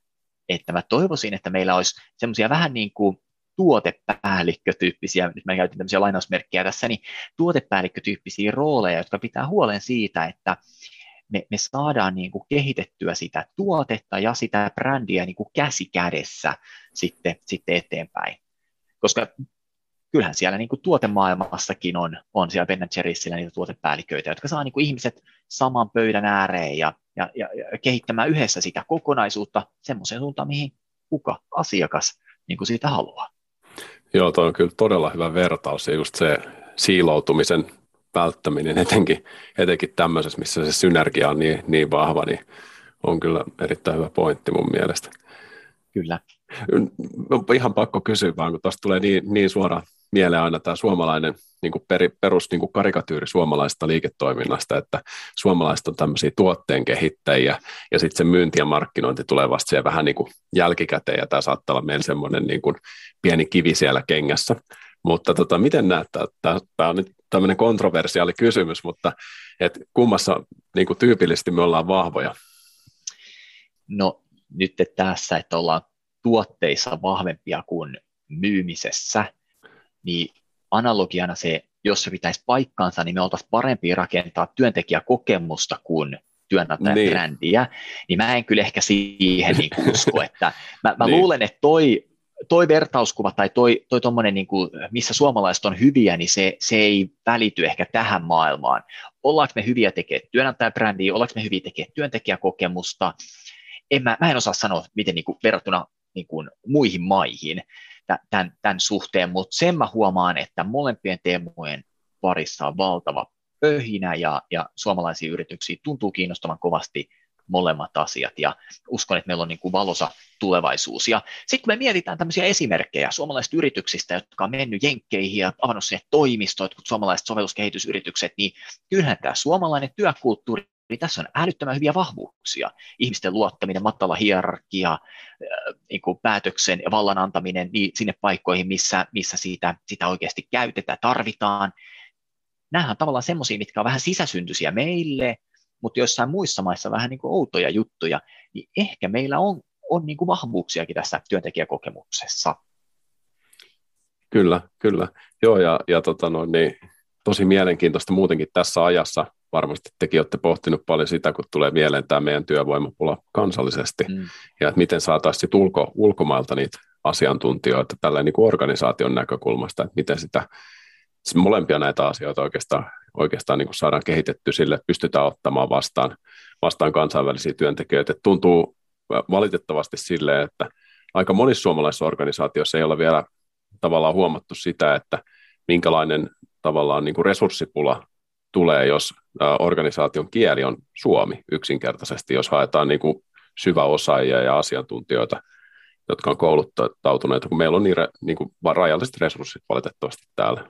Että mä toivoisin, että meillä olisi semmoisia vähän niin kuin tuotepäällikkötyyppisiä, nyt mä käytin tämmöisiä lainausmerkkejä tässä, niin tuotepäällikkötyyppisiä rooleja, jotka pitää huolen siitä, että me, me saadaan niin kuin kehitettyä sitä tuotetta ja sitä brändiä niin kuin käsi kädessä sitten, sitten eteenpäin. Koska kyllähän siellä niin kuin tuotemaailmassakin on, on siellä Ben Jerry'sillä niitä tuotepäälliköitä, jotka saa niin kuin ihmiset saman pöydän ääreen ja, ja, ja, kehittämään yhdessä sitä kokonaisuutta semmoiseen suuntaan, mihin kuka asiakas niin kuin siitä haluaa. Joo, tuo on kyllä todella hyvä vertaus ja just se siiloutumisen välttäminen etenkin, etenkin tämmöisessä, missä se synergia on niin, niin vahva, niin on kyllä erittäin hyvä pointti mun mielestä. Kyllä. On ihan pakko kysyä vaan, kun tuosta tulee niin, niin suora mieleen aina tämä suomalainen niin kuin per, perus niin kuin karikatyyri suomalaista liiketoiminnasta, että suomalaiset on tämmöisiä tuotteen kehittäjiä ja sitten se myynti ja markkinointi tulee vasta siellä vähän niin kuin jälkikäteen ja tämä saattaa olla meillä semmoinen niin kuin pieni kivi siellä kengässä. Mutta tota, miten näet, tämä on nyt tämmöinen kontroversiaali kysymys, mutta et kummassa niin kuin tyypillisesti me ollaan vahvoja? No nyt tässä, että ollaan tuotteissa vahvempia kuin myymisessä, niin analogiana se, jos se pitäisi paikkaansa, niin me oltaisiin parempi rakentaa työntekijäkokemusta kuin työnantajabrändiä, niin. niin mä en kyllä ehkä siihen niin usko, että mä, mä niin. luulen, että toi toi vertauskuva tai toi, toi tommonen, niin kuin, missä suomalaiset on hyviä, niin se, se ei välity ehkä tähän maailmaan. Ollaanko me hyviä tekemään työnantajabrändiä, ollaanko me hyviä tekemään työntekijäkokemusta, en mä, mä en osaa sanoa, miten niin kuin, verrattuna niin kuin, muihin maihin tämän, tämän suhteen, mutta sen mä huomaan, että molempien teemojen parissa on valtava pöhinä ja, ja suomalaisia yrityksiä tuntuu kiinnostavan kovasti molemmat asiat ja uskon, että meillä on niin kuin valosa tulevaisuus. Sitten kun me mietitään tämmöisiä esimerkkejä suomalaisista yrityksistä, jotka on mennyt jenkkeihin ja avannut sinne toimistoit, kun suomalaiset sovelluskehitysyritykset, niin kyllähän tämä suomalainen työkulttuuri niin tässä on älyttömän hyviä vahvuuksia. Ihmisten luottaminen, matala hierarkia, niin kuin päätöksen ja vallan antaminen niin sinne paikkoihin, missä, missä sitä, sitä oikeasti käytetään, tarvitaan. Nämähän on tavallaan semmoisia, mitkä on vähän sisäsyntyisiä meille, mutta joissain muissa maissa vähän niin kuin outoja juttuja, niin ehkä meillä on, on niin kuin vahvuuksiakin tässä työntekijäkokemuksessa. Kyllä, kyllä. Joo, ja, ja tota no, niin, tosi mielenkiintoista muutenkin tässä ajassa. Varmasti tekin olette pohtinut paljon sitä, kun tulee mieleen tämä meidän työvoimapula kansallisesti, mm. ja että miten saataisiin ulko, ulkomailta niitä asiantuntijoita tällä niin kuin organisaation näkökulmasta, että miten sitä molempia näitä asioita oikeastaan, oikeastaan niin kuin saadaan kehitetty sille, että pystytään ottamaan vastaan, vastaan kansainvälisiä työntekijöitä. Että tuntuu valitettavasti sille, että aika monissa suomalaisissa organisaatioissa ei ole vielä tavallaan huomattu sitä, että minkälainen tavallaan niin kuin resurssipula tulee, jos organisaation kieli on suomi yksinkertaisesti, jos haetaan niin kuin syväosaajia ja asiantuntijoita, jotka on kouluttautuneita, kun meillä on niin, niin kuin rajalliset resurssit valitettavasti täällä.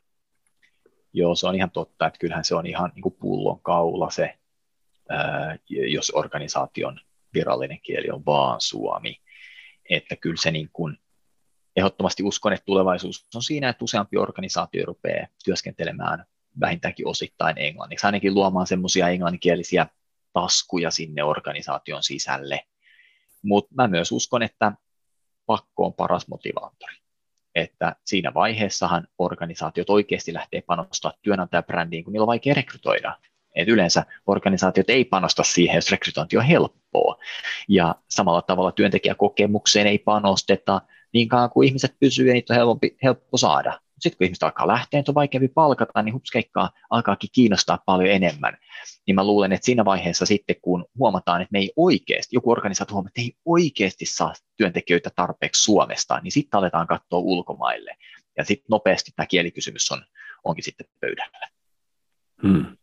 Joo, se on ihan totta, että kyllähän se on ihan niin pullon kaula se, jos organisaation virallinen kieli on vaan suomi. Että kyllä se niin kuin, ehdottomasti uskon, että tulevaisuus on siinä, että useampi organisaatio rupeaa työskentelemään vähintäänkin osittain englanniksi, ainakin luomaan semmoisia englanninkielisiä taskuja sinne organisaation sisälle. Mutta mä myös uskon, että pakko on paras motivaattori. Että siinä vaiheessahan organisaatiot oikeasti lähtee panostaa työnantajabrändiin, kun niillä on vaikea rekrytoida. Et yleensä organisaatiot ei panosta siihen, jos rekrytointi on helppoa. Ja samalla tavalla työntekijäkokemukseen ei panosteta niin kauan kuin ihmiset pysyy ja niitä on helpompi, helppo saada. Sitten kun ihmiset alkaa lähteä, on vaikeampi palkata, niin hupskeikkaa alkaakin kiinnostaa paljon enemmän. Niin mä luulen, että siinä vaiheessa sitten, kun huomataan, että me ei oikeasti, joku organisaatio huomaa, että ei oikeasti saa työntekijöitä tarpeeksi Suomesta, niin sitten aletaan katsoa ulkomaille. Ja sitten nopeasti tämä kielikysymys on, onkin sitten pöydällä. Hmm.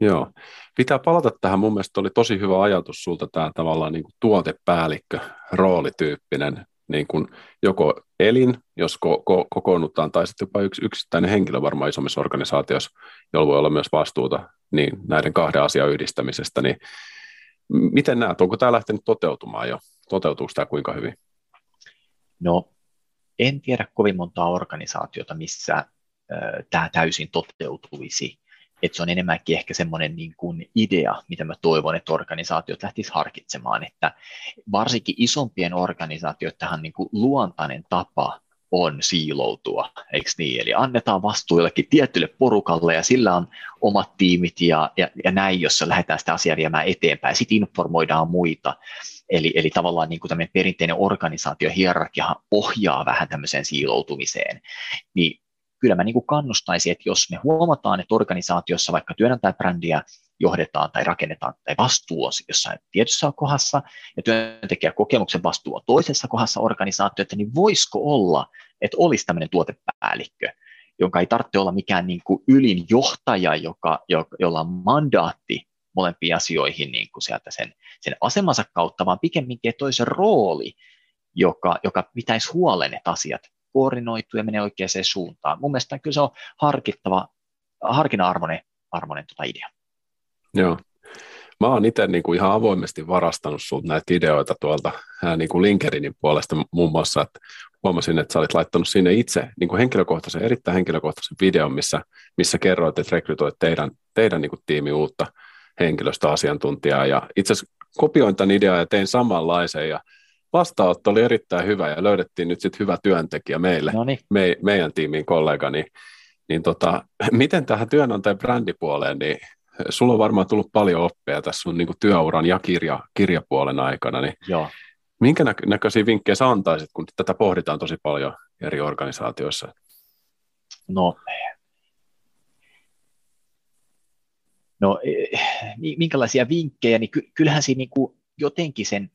Joo. Pitää palata tähän. Mun mielestä oli tosi hyvä ajatus sulta tämä tavallaan niin kuin tuotepäällikkö, roolityyppinen niin kuin joko elin, jos ko- ko- kokoonnutaan, tai sitten jopa yksi yksittäinen henkilö varmaan isommissa organisaatioissa, jolla voi olla myös vastuuta niin näiden kahden asian yhdistämisestä, niin miten näet, onko tämä lähtenyt toteutumaan jo? Toteutuuko tämä kuinka hyvin? No, en tiedä kovin montaa organisaatiota, missä äh, tämä täysin toteutuisi että se on enemmänkin ehkä semmoinen niin kuin idea, mitä mä toivon, että organisaatiot lähtisivät harkitsemaan, että varsinkin isompien organisaatioiden niin luontainen tapa on siiloutua, eikö niin? Eli annetaan vastuu jollekin tietylle porukalle ja sillä on omat tiimit ja, ja, ja näin, jossa lähdetään sitä asiaa viemään eteenpäin. Sitten informoidaan muita. Eli, eli tavallaan niin kuin tämmöinen perinteinen organisaatiohierarkia ohjaa vähän tämmöiseen siiloutumiseen. Niin kyllä mä niin kuin kannustaisin, että jos me huomataan, että organisaatiossa vaikka työnantajabrändiä johdetaan tai rakennetaan tai vastuu on jossain tietyssä kohdassa ja työntekijäkokemuksen vastuu on toisessa kohdassa organisaatioita, niin voisiko olla, että olisi tämmöinen tuotepäällikkö, jonka ei tarvitse olla mikään niin kuin ylin johtaja, joka, jolla on mandaatti molempiin asioihin niin kuin sieltä sen, sen asemansa kautta, vaan pikemminkin toisen rooli, joka, joka pitäisi huolen, että asiat koordinoitu ja menee oikeaan suuntaan. Mun mielestä kyllä se on harkittava, harkinnan-arvoinen arvoinen tota idea. Joo. Mä oon itse niin kuin ihan avoimesti varastanut sinulta näitä ideoita tuolta niin kuin LinkedInin puolesta muun muassa, että huomasin, että sä olit laittanut sinne itse niin kuin henkilökohtaisen, erittäin henkilökohtaisen videon, missä, missä kerroit, että rekrytoit teidän, teidän niin kuin tiimi uutta henkilöstöasiantuntijaa. Ja itse asiassa kopioin tämän idean ja tein samanlaisen ja vastaanotto oli erittäin hyvä ja löydettiin nyt sitten hyvä työntekijä meille, me, meidän tiimiin kollega, niin, niin tota, miten tähän työnantajan brändipuoleen, niin sulla on varmaan tullut paljon oppia tässä sun niin työuran ja kirja, kirjapuolen aikana, niin Joo. minkä nä- näköisiä vinkkejä sä antaisit, kun tätä pohditaan tosi paljon eri organisaatioissa? No, no eh, minkälaisia vinkkejä, niin kyllähän siinä niin kuin jotenkin sen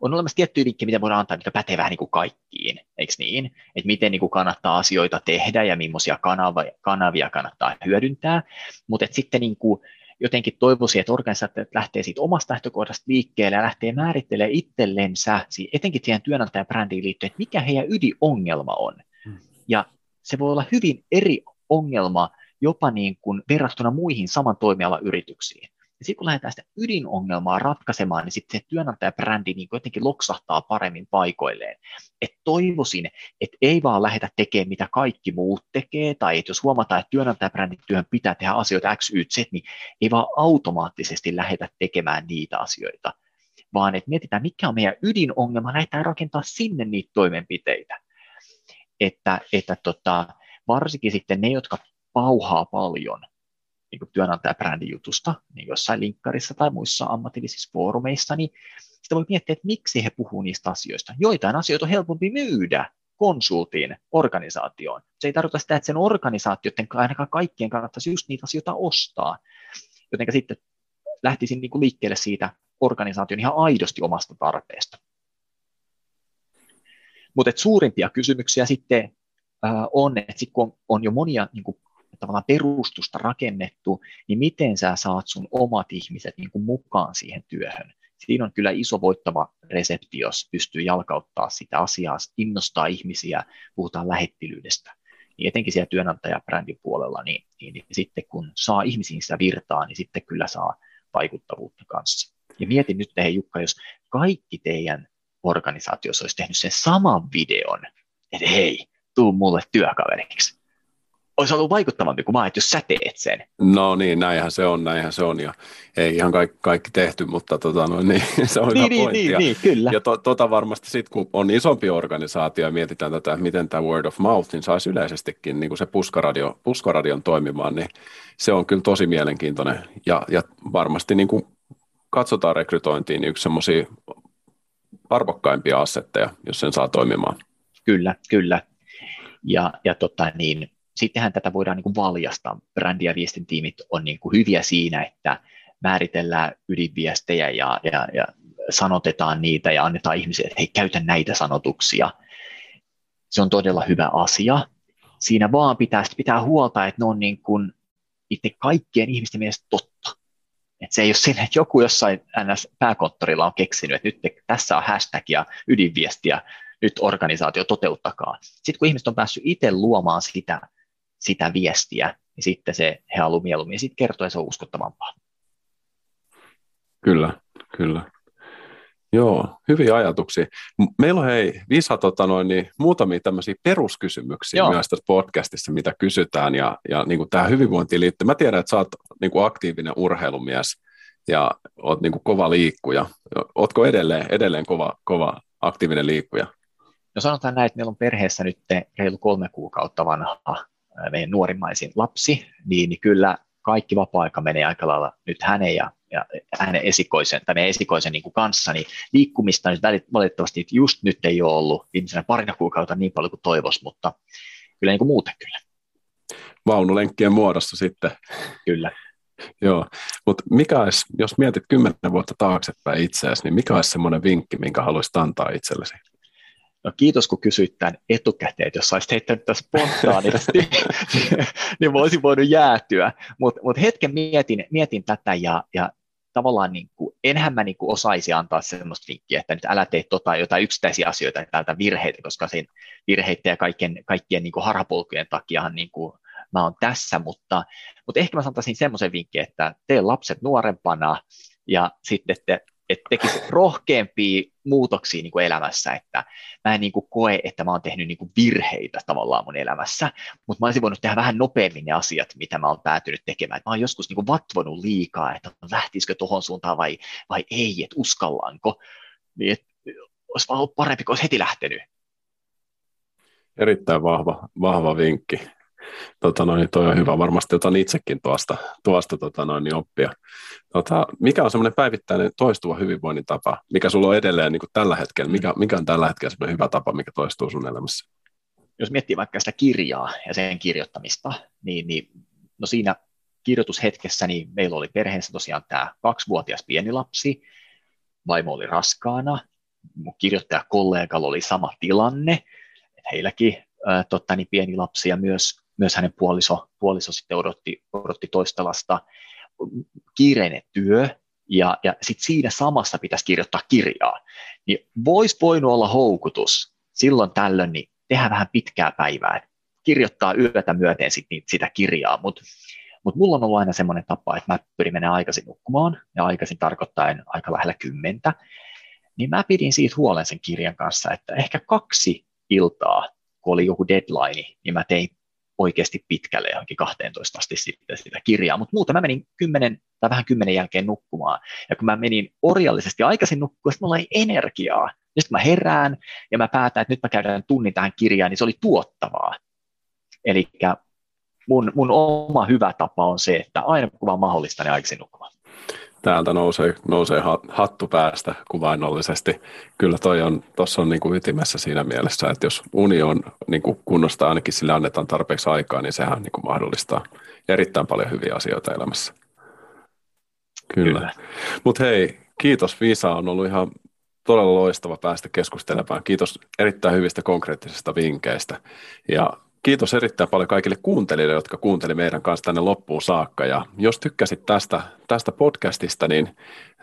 on olemassa tiettyjä vinkkejä, mitä voidaan antaa, mikä pätee vähän niin kuin kaikkiin, eikö niin? Että miten niin kuin kannattaa asioita tehdä ja millaisia kanavia, kanavia kannattaa hyödyntää, mutta sitten niin kuin jotenkin toivoisin, että organisaatiot lähtee siitä omasta lähtökohdasta liikkeelle ja lähtee määrittelemään itsellensä, etenkin siihen työnantajabrändiin liittyen, että mikä heidän ydinongelma on. Hmm. Ja se voi olla hyvin eri ongelma jopa niin kuin verrattuna muihin saman toimialan yrityksiin. Sitten kun lähdetään sitä ydinongelmaa ratkaisemaan, niin sitten se työnantajabrändi niin jotenkin loksahtaa paremmin paikoilleen. Et toivoisin, että ei vaan lähdetä tekemään, mitä kaikki muut tekee, tai että jos huomataan, että työnantajabrändin työn pitää tehdä asioita X, Y, Z, niin ei vaan automaattisesti lähdetä tekemään niitä asioita, vaan että mietitään, mikä on meidän ydinongelma, lähdetään rakentaa sinne niitä toimenpiteitä. Että, että tota, varsinkin sitten ne, jotka pauhaa paljon niin kuin työnantajabrändin niin jossain linkkarissa tai muissa ammatillisissa foorumeissa, niin sitä voi miettiä, että miksi he puhuu niistä asioista. Joitain asioita on helpompi myydä konsultiin organisaatioon. Se ei tarkoita sitä, että sen organisaatioiden ainakaan kaikkien kannattaisi just niitä asioita ostaa. Joten sitten lähtisin niin kuin liikkeelle siitä organisaation ihan aidosti omasta tarpeesta. Mutta suurimpia kysymyksiä sitten on, että sit kun on jo monia niin kuin, tavallaan perustusta rakennettu, niin miten sä saat sun omat ihmiset niin kuin mukaan siihen työhön. Siinä on kyllä iso voittava resepti, jos pystyy jalkauttaa sitä asiaa, innostaa ihmisiä, puhutaan lähettilyydestä. Niin etenkin siellä työnantajabrändin puolella, niin, niin, niin sitten kun saa ihmisiin sitä virtaa, niin sitten kyllä saa vaikuttavuutta kanssa. Ja mietin nyt hei Jukka, jos kaikki teidän organisaatiossa olisi tehnyt sen saman videon, että hei, tuu mulle työkaveriksi. Olisi ollut vaikuttavampi kuin mä, että jos sä teet sen. No niin, näinhän se on, näinhän se on. Ja ei ihan kaikki, kaikki tehty, mutta tota, no, niin, se on niin, hyvä niin, pointti. Niin, ja, niin, kyllä. ja to, tota varmasti sitten, kun on isompi organisaatio ja mietitään tätä, että miten tämä word of mouth, niin saisi yleisestikin niin kuin se puskaradio, puskaradion toimimaan, niin se on kyllä tosi mielenkiintoinen. Ja, ja varmasti niin kuin katsotaan rekrytointiin, niin yksi semmoisia arvokkaimpia assetteja, jos sen saa toimimaan. Kyllä, kyllä. Ja, ja tota, niin, sittenhän tätä voidaan niin kuin valjastaa. Brändi- ja viestintiimit on niin kuin hyviä siinä, että määritellään ydinviestejä ja, ja, ja sanotetaan niitä ja annetaan ihmisille, että hei, käytä näitä sanotuksia. Se on todella hyvä asia. Siinä vaan pitää pitää huolta, että ne on niin kuin itse kaikkien ihmisten mielestä totta. Että se ei ole siinä, että joku jossain NS-pääkonttorilla on keksinyt, että nyt tässä on hashtag ja ydinviestiä, nyt organisaatio toteuttakaa. Sitten kun ihmiset on päässyt itse luomaan sitä, sitä viestiä, niin sitten se he haluaa mieluummin sitten kertoa, että se on uskottavampaa. Kyllä, kyllä. Joo, hyviä ajatuksia. Meillä on hei, Visa, tota noin, niin muutamia tämmöisiä peruskysymyksiä Joo. myös tässä podcastissa, mitä kysytään, ja, ja niin kuin tähän hyvinvointiin liittyy. Mä tiedän, että sä oot niin kuin aktiivinen urheilumies, ja oot niin kuin kova liikkuja. Ootko edelleen, edelleen kova, kova aktiivinen liikkuja? No sanotaan näin, että meillä on perheessä nyt reilu kolme kuukautta vanha meidän nuorimmaisin lapsi, niin, niin kyllä kaikki vapaa-aika menee aika lailla nyt hänen ja, ja hänen esikoisen, tai meidän esikoisen niin kuin kanssa, niin liikkumista nyt valitettavasti just nyt ei ole ollut viimeisenä parina kuukautta niin paljon kuin toivoisi, mutta kyllä niin kuin muuten kyllä. Vaunulenkkien muodossa sitten. Kyllä. Joo, mutta mikä olisi, jos mietit kymmenen vuotta taaksepäin itseäsi, niin mikä olisi semmoinen vinkki, minkä haluaisit antaa itsellesi? No kiitos, kun kysyit tämän etukäteen, jos olisit heittänyt tämän spontaanisti, niin voisin voinut jäätyä. Mutta mut hetken mietin, mietin tätä ja, ja tavallaan niin kuin, enhän mä niin kuin osaisi antaa sellaista vinkkiä, että nyt älä tee tota, jotain yksittäisiä asioita täältä virheitä, koska sen virheiden ja kaikkien, kaikkien niin kuin harhapolkujen takia niin kuin mä oon tässä, mutta, mutta ehkä mä sanoisin semmoisen vinkin, että tee lapset nuorempana ja sitten te että tekisi rohkeampia muutoksia niin kuin elämässä, että mä en niin kuin koe, että mä oon tehnyt niin kuin virheitä tavallaan mun elämässä, mutta mä olisin voinut tehdä vähän nopeammin ne asiat, mitä mä oon päätynyt tekemään. Mä oon joskus niin kuin vatvonut liikaa, että lähtisikö tuohon suuntaan vai, vai ei, että uskallanko, niin että olisi vaan ollut parempi, kun olisi heti lähtenyt. Erittäin vahva, vahva vinkki tota noin, toi on hyvä. Varmasti otan itsekin tuosta, tuosta tota noin, niin oppia. Tota, mikä on semmoinen päivittäinen toistuva hyvinvoinnin tapa? Mikä sulla on edelleen niin kuin tällä hetkellä? Mikä, mikä on tällä hetkellä semmoinen hyvä tapa, mikä toistuu sun elämässä? Jos miettii vaikka sitä kirjaa ja sen kirjoittamista, niin, niin no siinä kirjoitushetkessä niin meillä oli perheessä tosiaan tämä kaksivuotias pieni lapsi, vaimo oli raskaana, mun kirjoittajakollegalla oli sama tilanne, että heilläkin ää, totta, niin pieni lapsi ja myös myös hänen puoliso, puoliso sitten odotti, odotti toista lasta, kiireinen työ, ja, ja sitten siinä samassa pitäisi kirjoittaa kirjaa, niin voisi voinut olla houkutus silloin tällöin, niin tehdä vähän pitkää päivää, kirjoittaa yötä myöten sit, niin sitä kirjaa, mutta Mutta mulla on ollut aina semmoinen tapa, että mä pyrin mennä aikaisin nukkumaan, ja aikaisin tarkoittain aika lähellä kymmentä, niin mä pidin siitä huolen sen kirjan kanssa, että ehkä kaksi iltaa, kun oli joku deadline, niin mä tein oikeasti pitkälle johonkin 12 asti sitten sitä kirjaa, mutta muuten mä menin kymmenen tai vähän kymmenen jälkeen nukkumaan, ja kun mä menin orjallisesti aikaisin nukkua, sitten mulla ei energiaa, ja sitten mä herään, ja mä päätän, että nyt mä käydään tunnin tähän kirjaan, niin se oli tuottavaa. Eli mun, mun oma hyvä tapa on se, että aina kun vaan mahdollista, niin aikaisin nukkumaan täältä nousee, nousee hattu päästä kuvainnollisesti. Kyllä toi on, tuossa on niin kuin ytimessä siinä mielessä, että jos uni on niin kuin kunnosta, ainakin sille annetaan tarpeeksi aikaa, niin sehän niin kuin mahdollistaa erittäin paljon hyviä asioita elämässä. Kyllä. Kyllä. Mutta hei, kiitos Visa, on ollut ihan todella loistava päästä keskustelemaan. Kiitos erittäin hyvistä konkreettisista vinkkeistä. Ja Kiitos erittäin paljon kaikille kuuntelijoille, jotka kuunteli meidän kanssa tänne loppuun saakka. Ja jos tykkäsit tästä, tästä podcastista, niin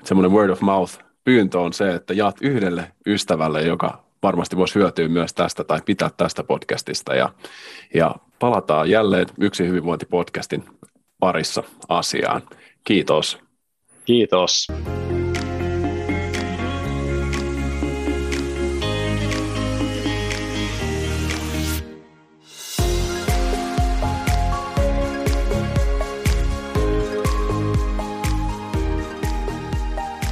semmoinen word of mouth pyyntö on se, että jaat yhdelle ystävälle, joka varmasti voisi hyötyä myös tästä tai pitää tästä podcastista. Ja, ja palataan jälleen yksi hyvinvointipodcastin parissa asiaan. Kiitos. Kiitos.